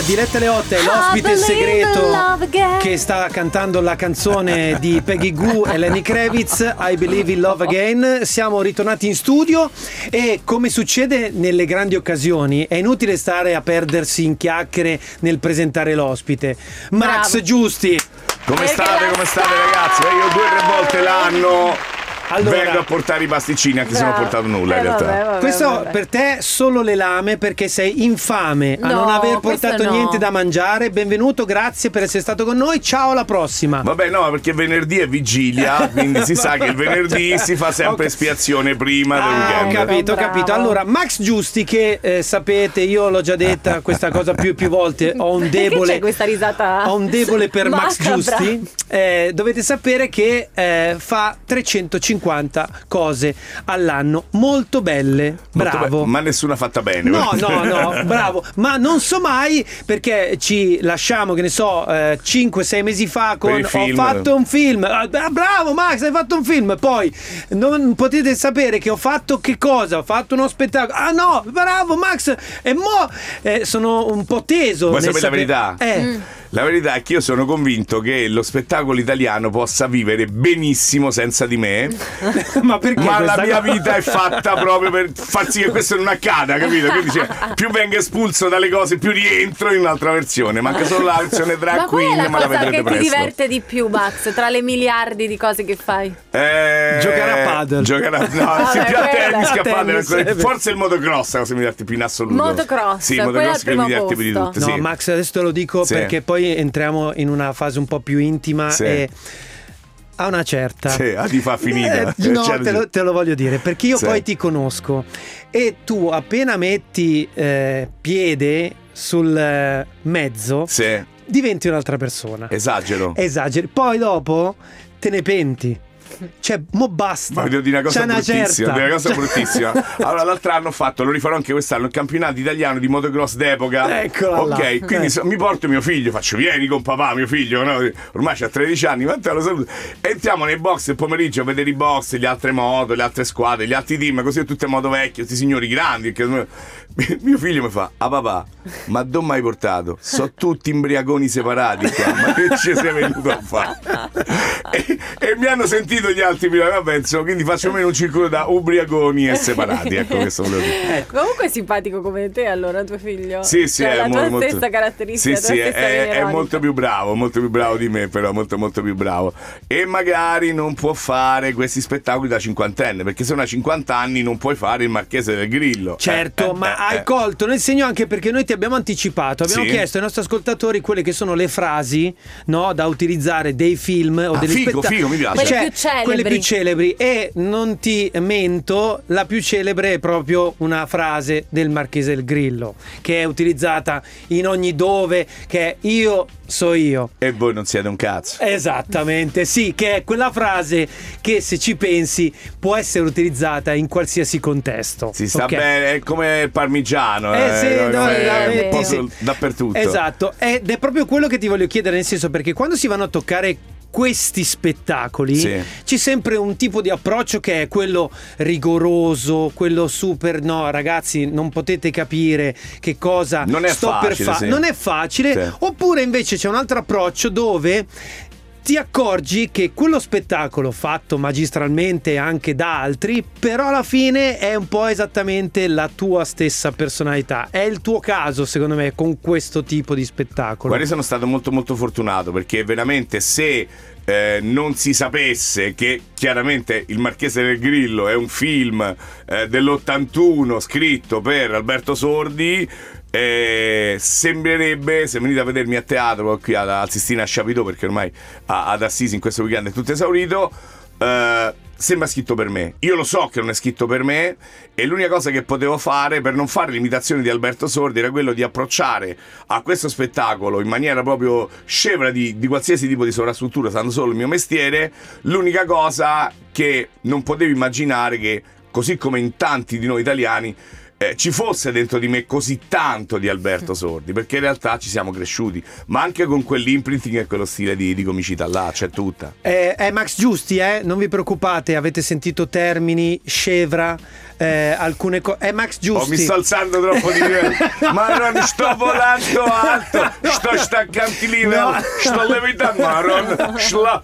Diletta Leotta è l'ospite segreto che sta cantando la canzone di Peggy Goo e Lenny Kravitz, I Believe in Love Again. Siamo ritornati in studio e come succede nelle grandi occasioni è inutile stare a perdersi in chiacchiere nel presentare l'ospite. Max Bravo. Giusti. Come state, come state ragazzi? Io due o tre volte l'anno Allora- vengo a portare i pasticcini, anche se non ho portato nulla in Eh, realtà. vabbè, vabbè, Questo vabbè. per te solo le lame perché sei infame a No, non aver portato no. niente da mangiare. Benvenuto, grazie per essere stato con noi. Ciao, alla prossima. Vabbè, no, perché venerdì è vigilia, quindi si sa che il venerdì si fa sempre Ok. espiazione prima del Ah, ho weekend. capito, ho capito. Allora, Max Giusti, che eh, sapete, io l'ho già detta questa cosa più e più volte. Ho un debole. c'è questa risata Ho un debole per Max? Giusti. Eh, dovete sapere che eh, fa 350 cose all'anno molto belle. Molto Bravo. be- ma nessuna fatta bene. No, no, no, bravo. Ma non so mai perché ci lasciamo, che ne so, 5-6 mesi fa con ho fatto un film. Ah, bravo Max, hai fatto un film. Poi non potete sapere che ho fatto che cosa? Ho fatto uno spettacolo. Ah no, bravo Max. E mo eh, sono un po' teso. Vuoi sapere la verità? Eh. Mm. La verità è che io sono convinto che lo spettacolo italiano possa vivere benissimo senza di me, Ma perché? ma la mia cosa? vita è fatta proprio per far sì che questo non accada, capito? Quindi cioè, più vengo espulso dalle cose, più rientro in un'altra versione. Manca solo la versione drag Ma queen, la ma la cosa vedrete che ti presto. diverte di più, Max, tra le miliardi di cose che fai? Eh, Giocare a paddle. Giocare a no, Vabbè, sì, più a tennis che a tennis, ancora- è vero. Forse il motocross è la cosa che mi diverte più in assoluto. Motocross, Sì, motocross che mi primo diverte più di tutte. No, sì. Max, adesso te lo dico Sì. perché poi entriamo in una fase un po' più intima Sì. e a una certa. Sì, ti fa finita. Eh, no, te lo, te lo voglio dire perché io Sì. poi ti conosco e tu appena metti eh, piede sul eh, mezzo Sì, diventi un'altra persona. esagero. Esageri. Poi dopo te ne penti. Cioè, mo basta. Ma devo dire una cosa C'è una bruttissima, dire una cosa Cioè- bruttissima. Allora, l'altro anno ho fatto, lo rifarò anche quest'anno, il campionato italiano di motocross d'epoca. Eccola là. Ok, quindi Eh. so- mi porto mio figlio, faccio vieni con papà, mio figlio, no? ormai c'ha 13 anni, ma te lo saluto. Entriamo nei box il pomeriggio a vedere i box, le altre moto, le altre squadre, gli altri team, così tutte moto vecchie, questi signori grandi. Che... Mio figlio mi fa, ah papà, ma dove mai portato? Sono tutti imbriagoni separati qua, ma che ci sei venuto a fare? e, e mi hanno sentito gli altri prima, vabbè, insomma, quindi faccio meno un circolo da ubriaconi e separati, ecco questo volevo dire. Comunque è simpatico come te, allora, tuo figlio. Sì, sì, Cioè, è la tua molto, stessa caratteristica, Sì, sì, è, stessa è- molto più bravo, molto più bravo di me, però molto molto più bravo. E magari non può fare questi spettacoli da cinquantenne, perché se uno ha 50 anni non puoi fare il Marchese del Grillo. Certo, Eh, eh, ma eh, hai eh. colto nel segno anche perché noi ti abbiamo anticipato, abbiamo Sì. chiesto ai nostri ascoltatori quelle che sono le frasi no, da utilizzare dei film o Ah, degli figo, spettacoli. figo, mi piace. Cioè, più celebri. Quelle più celebri. E non ti mento, la più celebre è proprio una frase del Marchese del Grillo, che è utilizzata in ogni dove, che è io so io. E voi non siete un cazzo. Esattamente, sì, che è quella frase che se ci pensi può essere utilizzata in qualsiasi contesto. Si sta ok? bene, è come il parmigiano. Eh sì, no, come- la un metti, po' sì. su- dappertutto. Esatto, ed è proprio quello che ti voglio chiedere, nel senso perché quando si vanno a toccare questi spettacoli Sì. c'è sempre un tipo di approccio che è quello rigoroso, quello super no ragazzi non potete capire che cosa Non sto facile, per fare sì. non è facile Sì. oppure invece c'è un altro approccio dove ti accorgi che quello spettacolo fatto magistralmente anche da altri, però alla fine è un po' esattamente la tua stessa personalità. È il tuo caso, secondo me, con questo tipo di spettacolo. Guarda, sono stato molto molto fortunato perché veramente se eh, non si sapesse che chiaramente Il Marchese del Grillo è un film eh, dell'81 scritto per Alberto Sordi, eh, sembrerebbe, se venite a vedermi a teatro qui ad- al Sistina a Chapiteau perché ormai a- ad Assisi in questo weekend è tutto esaurito, eh, sembra scritto per me. Io lo so che non è scritto per me e l'unica cosa che potevo fare per non fare l'imitazione di Alberto Sordi era quello di approcciare a questo spettacolo in maniera proprio scevra di, di qualsiasi tipo di sovrastruttura, stando solo il mio mestiere. L'unica cosa che non potevo immaginare che, così come in tanti di noi italiani, eh, ci fosse dentro di me così tanto di Alberto Sordi, perché in realtà ci siamo cresciuti, ma anche con quell'imprinting e quello stile di, di comicità là, c'è tutta. Eh, è Max Giusti, eh? non vi preoccupate, avete sentito termini, scevra, eh, alcune cose. È Max Giusti. Oh, mi sto alzando troppo di livello, ma non sto volando alto, sto staccando il livello, No. sto levitando, ma non schla-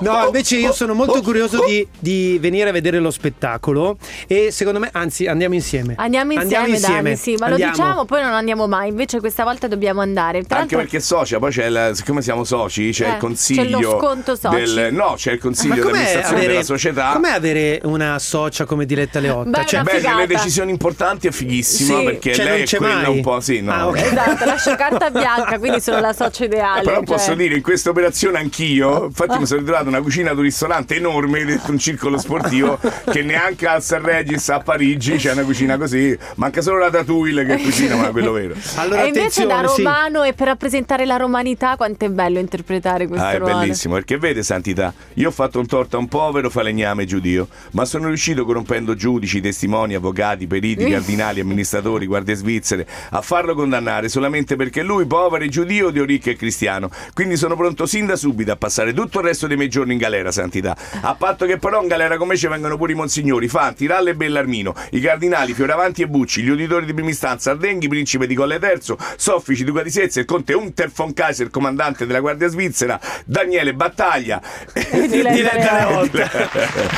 No, invece io sono molto curioso di, di venire a vedere lo spettacolo e secondo me, anzi, andiamo insieme. Andiamo insieme, Dani, sì, ma Andiamo. lo diciamo, poi non andiamo mai. Invece questa volta dobbiamo andare. Tra Anche perché socia, poi c'è il, siccome siamo soci, c'è Eh, il consiglio. c'è lo sconto soci. Del, no, c'è il consiglio di com'è amministrazione avere, della società. com'è avere una socia come Diletta Leotta? Beh, Cioè, Beh, figata. nelle decisioni importanti è fighissima Sì. perché Cioè, lei è c'è quella mai? un po'. Sì, no. Ah, ok. Esatto, lascio carta bianca, quindi sono la socia ideale. Però cioè. posso dire, in questa operazione anch'io, infatti mi sono ritrovato una cucina di un ristorante enorme dentro un circolo sportivo che neanche al San Regis a Parigi c'è una cucina così, manca solo la Tatuile che cucina, ma quello vero. allora, e invece da attenzione, sì. romano e per rappresentare la romanità, quanto è bello interpretare questo Ah, è ruolo. bellissimo, perché vede santità, io ho fatto un torto a un povero falegname giudio, ma sono riuscito corrompendo giudici, testimoni, avvocati, periti, cardinali, amministratori, guardie svizzere, a farlo condannare solamente perché lui, povero e giudio, Dio ricco e cristiano. Quindi sono pronto sin da subito a passare tutto il resto dei miei giorni in galera, santità. A patto che però in galera come ci vengono pure i monsignori, Fanti, Ralle e Bellarmino, i cardinali, Fioravanti e Bucci, gli uditori di prima istanza, Ardenghi, principe di Colle Terzo, Soffici, duca di Sezza, il conte Unter von Kaiser, comandante della Guardia Svizzera, Daniele Battaglia. Diletta Diletta Leotta. Leotta.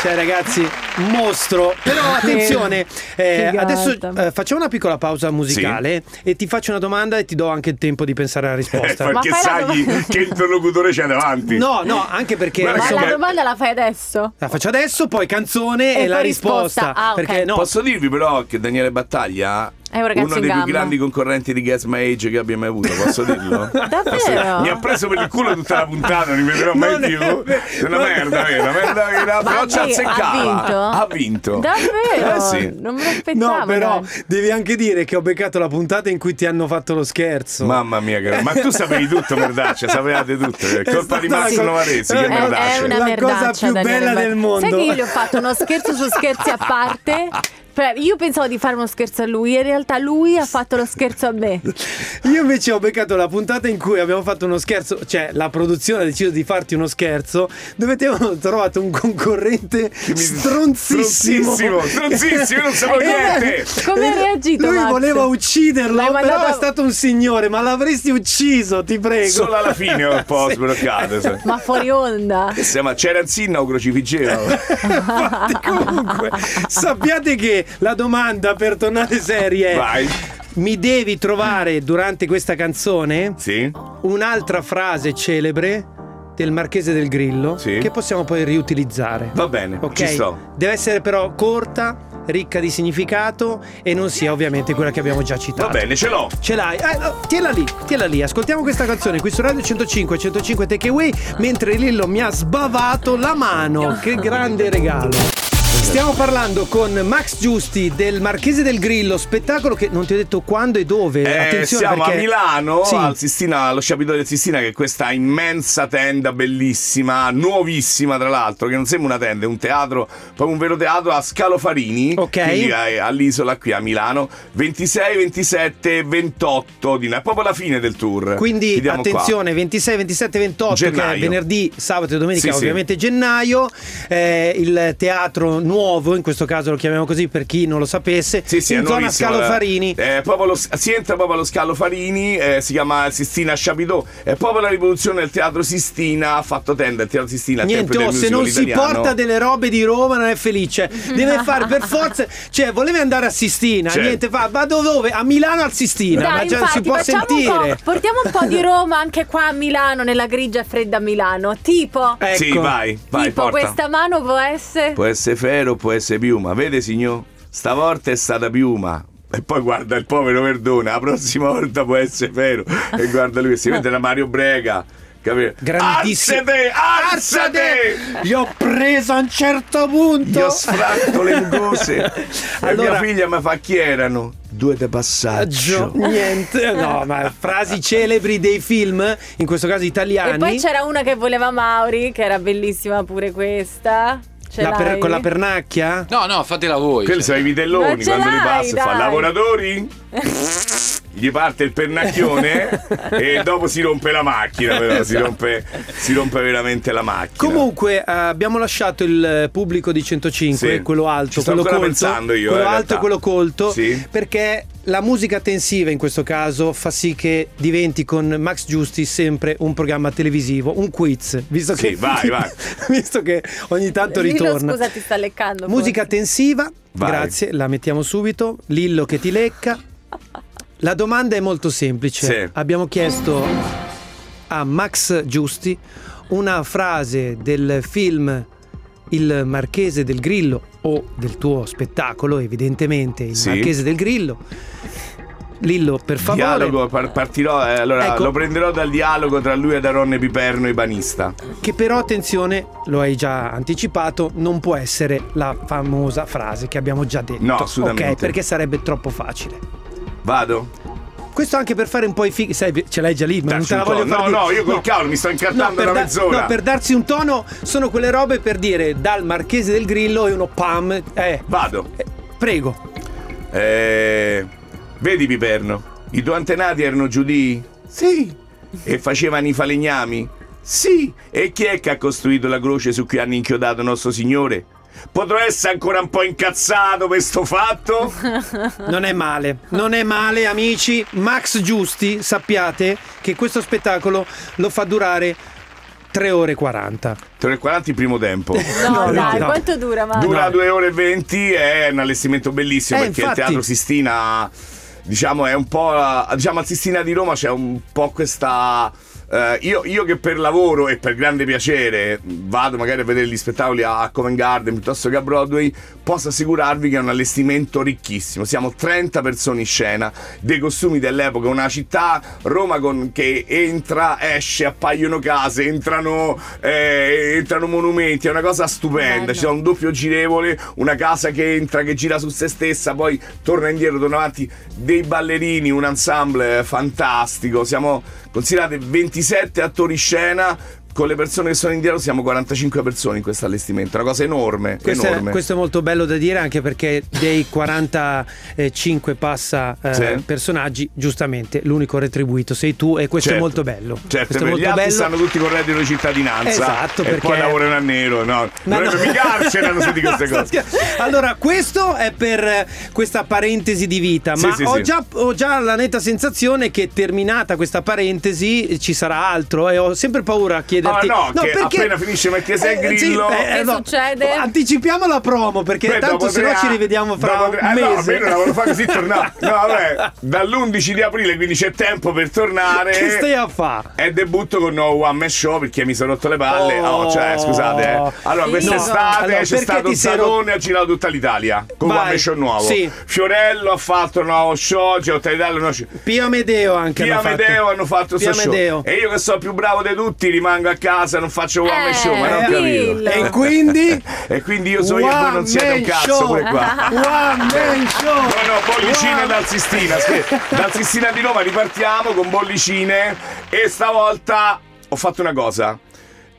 cioè, ragazzi, mostro. Però attenzione, eh, adesso eh, facciamo una piccola pausa musicale e ti faccio una domanda e ti do anche il tempo di pensare alla risposta. Perché Ma fai la sai che interlocutore c'è davanti. No, no, anche perché Ma insomma, la domanda la fai adesso? la faccio adesso, poi canzone e, E la poi risposta. risposta. Ah, ok. Perché no, Posso dirvi però che Daniele Battaglia È un ragazzo uno dei più grandi concorrenti di Guess My Age che abbia mai avuto, posso dirlo? Davvero? Mi ha preso per il culo tutta la puntata, non rivedrò mai più. vero. È una merda, vera, una merda Ma però ci ha vi- azzeccava. ha vinto? Ha vinto. Davvero? Eh sì. Non me lo aspettavo. No, però dai. devi anche dire che ho beccato la puntata in cui ti hanno fatto lo scherzo. Mamma mia, che... ma tu sapevi tutto, merdaccia, sapevate tutto. È colpa di Massimo la co- Novaresi, è- che è- merdaccia. è una La merdaccia cosa più Daniele bella Battaglia. del mondo. Sai che io gli ho fatto uno scherzo su scherzi a parte? Io pensavo di fare uno scherzo a lui, in realtà lui ha fatto lo scherzo a me. Io invece ho beccato la puntata in cui abbiamo fatto uno scherzo, cioè la produzione ha deciso di farti uno scherzo, dove ti avevano trovato un concorrente mi- stronzissimo. Stronzissimo, stronzissimo, non sapevo E- niente. Come hai e reagito, Lui Max? voleva ucciderlo, L'hai però mandato- è stato un signore, ma l'avresti ucciso, ti prego. Solo alla fine ho un po' Sì. sbloccato. Ma fuori onda. Eh, sì, Ma c'era Anzinna o crocifiggeva? Infatti, comunque, sappiate che la domanda per tornare serie è: Vai. mi devi trovare durante questa canzone Sì? un'altra frase celebre del Marchese del Grillo Sì. che possiamo poi riutilizzare. Va bene, Ok? ci sto. Deve essere però corta, ricca di significato e non sia ovviamente quella che abbiamo già citato. Va bene, ce l'ho. Ce l'hai? Eh, no, tienila lì, tienila lì. Ascoltiamo questa canzone qui su Radio 105 105 Takeaway mentre Lillo mi ha sbavato la mano. Che grande regalo. Stiamo parlando con Max Giusti del Marchese del Grillo, spettacolo che non ti ho detto quando e dove. Eh, Attenzione siamo perché... a Milano, Sì. al Sistina, allo Sciapitolo del Sistina, che è questa immensa tenda bellissima, nuovissima tra l'altro, che non sembra una tenda, è un teatro, proprio un vero teatro a Scalofarini, Ok. quindi a- all'isola qui a Milano, 26, 27, 28 di è proprio la fine del tour. Quindi Chiudiamo qua. attenzione, 26, 27, 28 che è Gennaio. venerdì, sabato e domenica, Sì, sì. ovviamente gennaio. Eh, il teatro nuovo, in questo caso lo chiamiamo così per chi non lo sapesse, Sì, sì, in è zona nuovissimo, Scalo eh. Farini. Eh, proprio lo- si entra proprio allo Scalo Farini, eh, si chiama Sistina Chapiteau. È proprio la rivoluzione del teatro Sistina. Ha fatto tenda il teatro Sistina. Niente, oh, se non musical si italiano. porta delle robe di Roma non è felice. Deve fare per forza. Cioè, volevi andare a Sistina. Certo. Niente, fa, vado dove? A Milano al Sistina. Dai, ma già infatti, si può facciamo un sentire. po', portiamo un po' di Roma anche qua a Milano, nella grigia fredda Milano. Tipo, Ecco. Sì, vai, vai, tipo porta. questa mano può essere. Può essere ferro, può essere piuma. Vede, signor? Stavolta è stata piuma. E poi guarda il povero Verdone, la prossima volta può essere ferro. E guarda lui, si vede la Mario Brega. Capito? Grandissimo. Alzate, alzate! Gli ho preso a un certo punto. Gli ho sfratto le mugose. e Allora- mia figlia mi fa chi erano? Due de passaggio. Niente, no, ma frasi celebri dei film, in questo caso italiani. E poi c'era una che voleva Mauri, che era bellissima pure questa. La per- con la pernacchia? No, no, fatela voi. Quelli cioè. sono i vitelloni quando li passa e fa lavoratori. Gli parte il pernacchione e dopo si rompe la macchina, però si, rompe, si rompe veramente la macchina. Comunque eh, abbiamo lasciato il pubblico di 105, Sì. quello alto, quello colto, pensando io, quello eh, alto e quello colto, Sì. perché la musica tensiva in questo caso fa sì che diventi con Max Giusti sempre un programma televisivo, un quiz, visto Sì, che, vai, vai. visto che ogni tanto Lillo, ritorna. scusa, ti sta leccando. Musica forse. tensiva, Vai. grazie, la mettiamo subito. Lillo che ti lecca. La domanda è molto semplice. Sì. Abbiamo chiesto a Max Giusti una frase del film Il Marchese del Grillo o del tuo spettacolo, evidentemente Il Sì. Marchese del Grillo. Lillo, per favore. Dialogo, par- partirò, eh, allora Ecco. lo prenderò dal dialogo tra lui ed Aronne Piperno, Ibanista. Che però, attenzione, lo hai già anticipato, non può essere la famosa frase che abbiamo già detto. No, assolutamente. Ok, perché sarebbe troppo facile. Vado? Questo anche per fare un po' i fighi. Sai, ce l'hai già lì, ma non te la voglio tono. far No, dire. no, io col cavolo mi sto incartando da da- mezz'ora. no, per darsi un tono, sono quelle robe per dire dal Marchese del Grillo e uno pam. Eh, Vado. eh, prego. Eh, vedi Piperno, i tuoi antenati erano giudii? Sì. E facevano i falegnami? Sì. E chi è che ha costruito la croce su cui hanno inchiodato nostro Signore? Potrò essere ancora un po' incazzato per sto fatto? Non è male, non è male, amici. Max Giusti, sappiate che questo spettacolo lo fa durare 3 ore e 40. 3 e 40 il primo tempo. No, No, dai, no. quanto dura? Ma Dura No. 2 ore e 20, è un allestimento bellissimo Eh, perché infatti. il Teatro Sistina, diciamo, è un po'. la- diciamo, al Sistina di Roma c'è un po' questa. Eh, io, io che per lavoro e per grande piacere vado magari a vedere gli spettacoli a Covent Garden piuttosto che a Broadway, posso assicurarvi che è un allestimento ricchissimo. Siamo 30 persone in scena, dei costumi dell'epoca, una città, Roma con- che entra, esce, appaiono case, entrano, eh, entrano monumenti, è una cosa stupenda. Sono un doppio girevole, una casa che entra, che gira su se stessa, poi torna indietro, torna avanti, dei ballerini, un ensemble fantastico. Siamo considerate 27 attori in scena. Con le persone che sono indietro siamo 45 persone in questo allestimento, una cosa enorme, Questo è, enorme. questo è molto bello da dire anche perché dei 45 passa eh, Sì. personaggi, giustamente l'unico retribuito sei tu e questo è Certo. molto bello. Certo, questo è molto gli altri bello. stanno tutti con reddito di cittadinanza Esatto, e perché- poi lavorano a nero, no? Ma Non no. mi carcerano se di queste cose. Allora, questo è per eh, questa parentesi di vita, ma sì, ho, sì. Già, ho già la netta sensazione che terminata questa parentesi ci sarà altro e ho sempre paura a chiederti... Ah, no, che appena finisce Marchese e sì, Grillo- Che succede? Anticipiamo la promo perché Beh, tanto se no tre ci rivediamo fra dopo un tre- eh, no, mese. almeno la volevo fare così tornare. No, vabbè, dall'11 di aprile, quindi c'è tempo per tornare. Che stai a fare? E debutto con nuovo One Man Show perché mi sono rotto le palle. Oh. Oh, cioè, scusate, eh. Allora, Sì. quest'estate No, allora, c'è perché stato un salone, ha girato tutta l'Italia. Con Vai. One Man Show nuovo. Sì. Fiorello ha fatto un nuovo show, l'Italia, un nuovo show. Pio Amedeo anche fatto. Amedeo hanno fatto questo show. E io che sono più bravo di tutti rimango a casa, non faccio One Man Eh, Show, ma non ho dillo. capito. E quindi E quindi io so io e voi non siete un cazzo Show. pure qua. One Man Show. No, no, bollicine One- dal Sistina. Dal Sistina di Roma ripartiamo con bollicine. E stavolta ho fatto una cosa.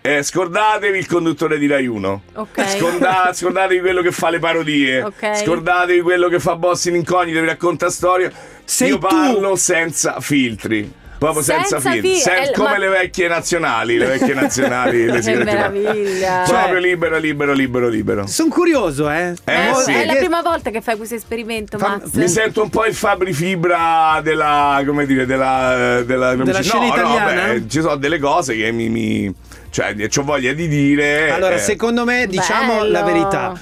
Eh, scordatevi il conduttore di Rai 1. Ok. Scorda- scordatevi quello che fa le parodie. Ok. Scordatevi quello che fa boss in incognito, vi racconta storie. Sei Io tu. parlo senza filtri. Proprio senza, Senza filtri. fi- Sen- eh, come ma- le vecchie nazionali. Le vecchie nazionali. le Che meraviglia. Cioè- Proprio libero, libero, libero, libero. Sono curioso, eh. Eh, Eh, sì. È la prima volta che fai questo esperimento, Fa- Max. Mi sento un po' il Fabri Fibra della. come dire, della. della, Della no, scena no, italiana? beh, ci sono delle cose che mi. mi cioè, ho voglia di dire. Allora, eh, secondo me, diciamo Bello. la verità.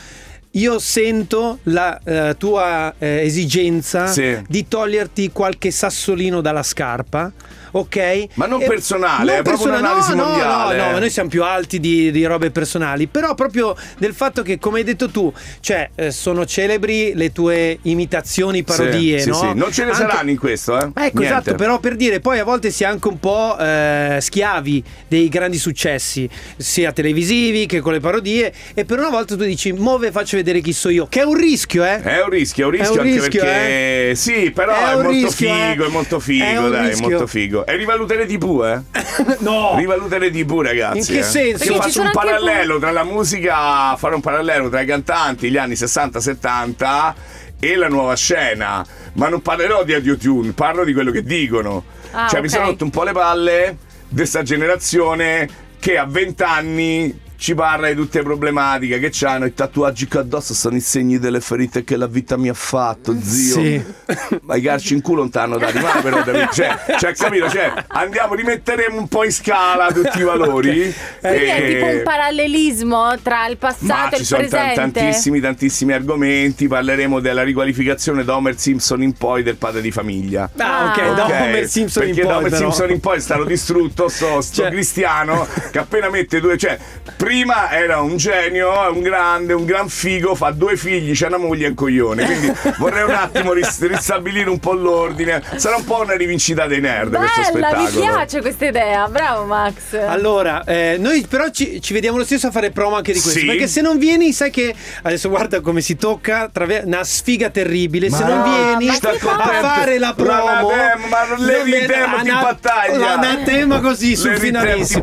Io sento la eh, tua eh, esigenza Sì. di toglierti qualche sassolino dalla scarpa, ok? Ma non E- personale, è proprio personale, un'analisi no, mondiale. No, no, ma noi siamo più alti di, di robe personali, però proprio del fatto che, come hai detto tu, cioè, eh, sono celebri le tue imitazioni, parodie, sì, no? sì, sì. Non ce ne Anche- saranno in questo, eh? Ecco, Niente. esatto, però per dire, poi a volte si è anche un po' eh, schiavi dei grandi successi, sia televisivi che con le parodie, e per una volta tu dici, muove, faccio vedere chi so io, che è un rischio, eh? È un rischio, è un È rischio un anche rischio, perché sì, però È è, molto rischio, figo, eh. è molto figo, È dai, è rischio. molto figo. E rivalutare TV, eh? no! Rivalutare TV, ragazzi. In che eh. senso? Io faccio un parallelo tra la musica, fare un parallelo tra i cantanti degli anni 60-70 e la nuova scena. Ma non parlerò di audio-tune, parlo di quello che dicono. Ah, cioè, mi ok. sono rotto un po' le palle di questa generazione che a 20 anni ci parla di tutte le problematiche che hanno i tatuaggi che addosso sono i segni delle ferite che la vita mi ha fatto zio Sì. ma i calci in culo non t'hanno dati mai però cioè, cioè capito cioè, andiamo rimetteremo un po' in scala tutti i valori Quindi è e- tipo un parallelismo tra il passato e ci il sono ta- presente. tantissimi tantissimi argomenti parleremo della riqualificazione da Homer Simpson in poi del padre di famiglia Ah, ok, Ah. da Homer Simpson in perché poi da Homer però. Simpson in poi è stato distrutto sto, sto Cioè- cristiano che appena mette due cioè prima era un genio è un grande un gran figo fa due figli c'ha una moglie e un coglione quindi vorrei un attimo ris- ristabilire un po' l'ordine sarà un po' una rivincita dei nerd questo Bella, mi spettacolo piace questa idea. Bravo Max. Allora, eh, noi però ci, ci vediamo lo stesso a fare promo anche di questo. Sì. Perché se non vieni, sai che adesso guarda come si tocca, traver- una sfiga terribile. se Ma non no, vieni a fare la promo, ma non levi non i tempi ana- in battaglia. L'anatema così sul finalissimo.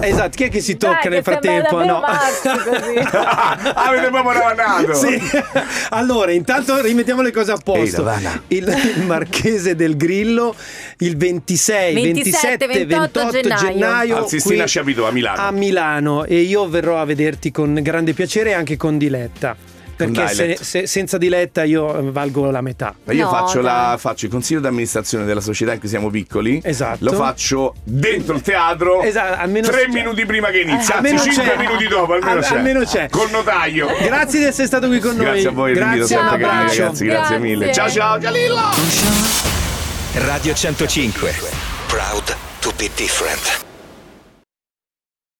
Esatto, chi è che si tocca Dai, nel frattempo? Davvero No. Avete proprio ravanato Sì. Allora, intanto rimettiamo le cose a posto. Ehi, il, il Marchese del Grillo il 26, 27, 27, 28 gennaio. gennaio Al Sistina qui Sciapito, a Milano. A Milano e io verrò a vederti con grande piacere e anche con diletta. Perché se- se- senza diletta io eh, valgo la metà. Ma io No, faccio, la- faccio il consiglio d'amministrazione della società in cui siamo piccoli. Esatto. Lo faccio dentro il teatro. Esatto, almeno tre c'è. minuti prima che inizia. Eh, anzi, almeno cinque c'è. minuti dopo, almeno Al- c'è. almeno c'è. Col notaio. Grazie di essere stato qui con noi. Grazie a voi, l'invito Grazie, sempre abbraccio. ragazzi. Grazie Grazie. mille. Ciao ciao, Gialillo. Radio 105. Proud to be different.